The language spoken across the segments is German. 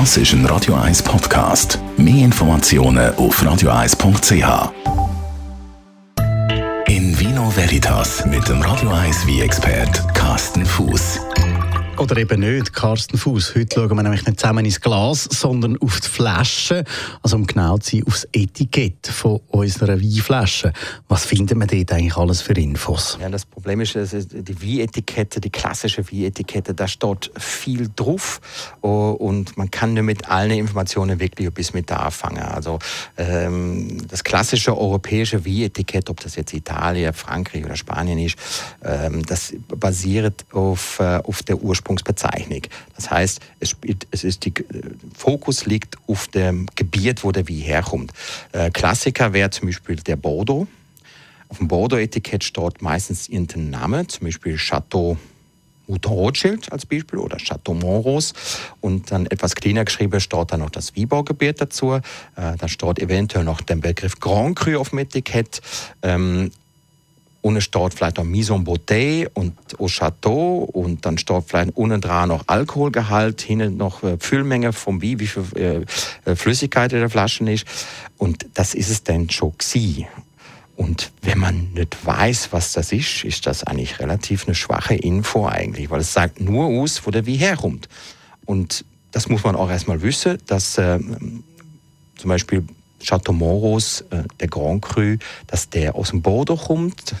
Das ist ein Radio 1 Podcast. Mehr Informationen auf radio1.ch. In Vino Veritas mit dem Radio 1 wie expert Carsten Fuß. Oder eben nicht, Carsten Fuß. Heute schauen wir nämlich nicht zusammen ins Glas, sondern auf die Flasche. Also um genau zu sein, aufs Etikett von unserer Weinflasche. Was finden wir dort eigentlich alles für Infos? Ja, das Problem ist, die Weinetikette, die klassische Weinetikette, da steht viel drauf oh, und man kann nur mit allen Informationen wirklich bis mit anfangen. Also ähm, das klassische europäische Weinetikett, ob das jetzt Italien, Frankreich oder Spanien ist, ähm, das basiert auf, äh, auf der Ursprung Ursprungsbezeichnung. Das heißt, es, spielt, es ist die äh, Fokus liegt auf dem Gebiet, wo der Wein herkommt. Äh, Klassiker wäre zum Beispiel der Bordeaux. Auf dem Bordeaux-Etikett steht meistens irgendein Name, zum Beispiel Chateau Mouton Rothschild als Beispiel oder Chateau Montrose und dann etwas kleiner geschrieben steht dann noch das Wiebergebiet dazu. Äh, da steht eventuell noch der Begriff Grand Cru auf dem Etikett. Ähm, unten steht vielleicht noch Mise en Bouteille und Au Chateau und dann steht vielleicht unten dran noch Alkoholgehalt, hinten noch äh, Füllmenge vom Wein, wie viel äh, äh, Flüssigkeit in der Flasche ist. Und das ist es dann schon gewesen. Und wenn man nicht weiß, was das ist, ist das eigentlich relativ eine schwache Info eigentlich, weil es sagt nur aus, wo der Wein herkommt. Und das muss man auch erstmal wissen, dass äh, zum Beispiel Chateau Moros, äh, der Grand Cru, dass der aus dem Bordeaux kommt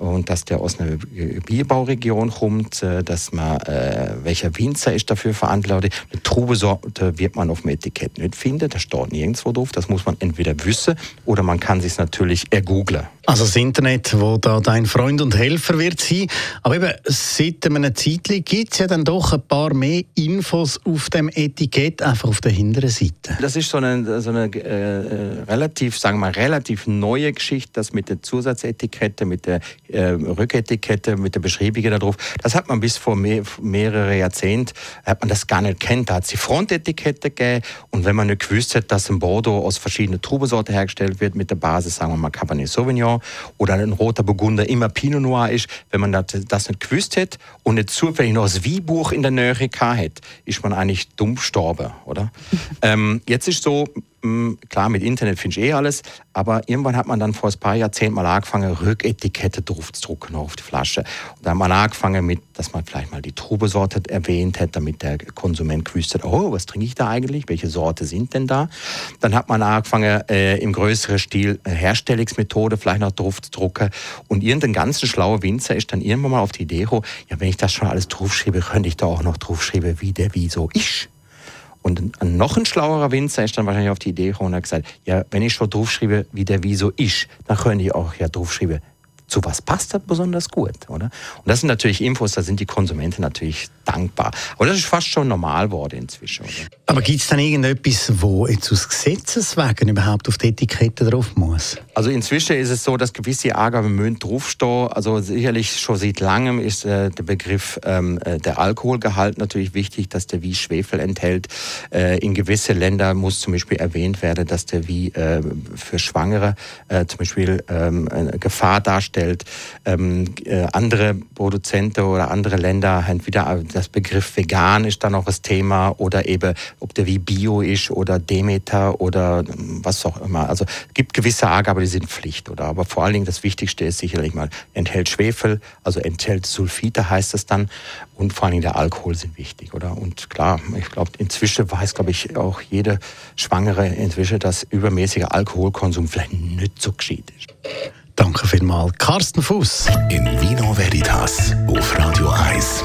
und dass der aus einer Bierbauregion kommt, äh, dass man, äh, welcher Winzer ist dafür verantwortlich. Eine Trubesorte wird man auf dem Etikett nicht finden, das steht nirgendwo drauf. Das muss man entweder wissen oder man kann sich natürlich ergooglen. Also das Internet, wo da dein Freund und Helfer wird sein. Aber eben, seit einem Zeitpunkt gibt es ja dann doch ein paar mehr Infos auf dem Etikett, einfach auf der hinteren Seite. Das ist so eine, so eine äh, relativ, sagen wir mal, relativ neue Geschichte, das mit der Zusatzetikette, mit der äh, Rücketikette, mit der Beschreibung darauf. Das hat man bis vor mehr, mehrere Jahrzehnte, hat man das gar nicht kennt. Da hat es die Frontetikette gegeben und wenn man nicht gewusst hat, dass ein Bordeaux aus verschiedenen Trubesorten hergestellt wird, mit der Basis, sagen wir mal, Cabernet Sauvignon oder ein roter Burgunder immer Pinot Noir ist, wenn man das, das nicht gewusst hat und nicht zufällig noch das Wiebuch in der Nähe hat, ist man eigentlich dumm gestorben, oder? ähm, jetzt ist so, klar, mit Internet finde ich eh alles, aber irgendwann hat man dann vor ein paar Jahrzehnten mal angefangen, Rücketikette drauf zu drucken auf die Flasche. Und dann hat man angefangen mit, dass man vielleicht mal die Trubesorte erwähnt hat, damit der Konsument gewusst hat, oh, was trinke ich da eigentlich? Welche Sorte sind denn da? Dann hat man angefangen, äh, im größeren Stil Herstellungsmethode vielleicht noch drauf zu drucken. Und irgendein ganz schlauer Winzer ist dann irgendwann mal auf die Idee gekommen, ja, wenn ich das schon alles draufschreibe, könnte ich da auch noch draufschreiben, wie der wie so ist. Und ein noch ein schlauerer Winzer ist dann wahrscheinlich auf die Idee gekommen und hat gesagt, ja, wenn ich schon draufschreibe, wie der Wieso ist, dann könnte ich auch ja draufschreiben, zu was passt das besonders gut, oder? Und das sind natürlich Infos, da sind die Konsumenten natürlich dankbar. Aber das ist fast schon normal geworden inzwischen, oder? Aber gibt es dann irgendetwas, wo jetzt aus Gesetzeswegen überhaupt auf die Etikette drauf muss? Also inzwischen ist es so, dass gewisse Angaben müssen draufstehen. Also sicherlich schon seit langem ist äh, der Begriff ähm, äh, der Alkoholgehalt natürlich wichtig, dass der wie Schwefel enthält. Äh, in gewisse Länder muss zum Beispiel erwähnt werden, dass der wie äh, für Schwangere äh, zum Beispiel ähm, eine Gefahr darstellt. Ähm, äh, andere Produzenten oder andere Länder haben wieder das Begriff vegan ist dann auch das Thema oder eben ob der wie Bio ist oder Demeter oder ähm, was auch immer. Also es gibt gewisse Angaben, die sind Pflicht, oder? Aber vor allen Dingen das Wichtigste ist sicherlich mal, enthält Schwefel, also enthält Sulfite heißt es dann und vor allen Dingen der Alkohol sind wichtig, oder? Und klar, ich glaube, inzwischen weiß, glaube ich, auch jede Schwangere inzwischen, dass übermäßiger Alkoholkonsum vielleicht nicht so geschieht ist. Danke vielmals, Carsten Fuß. In Vino Veritas auf Radio 1.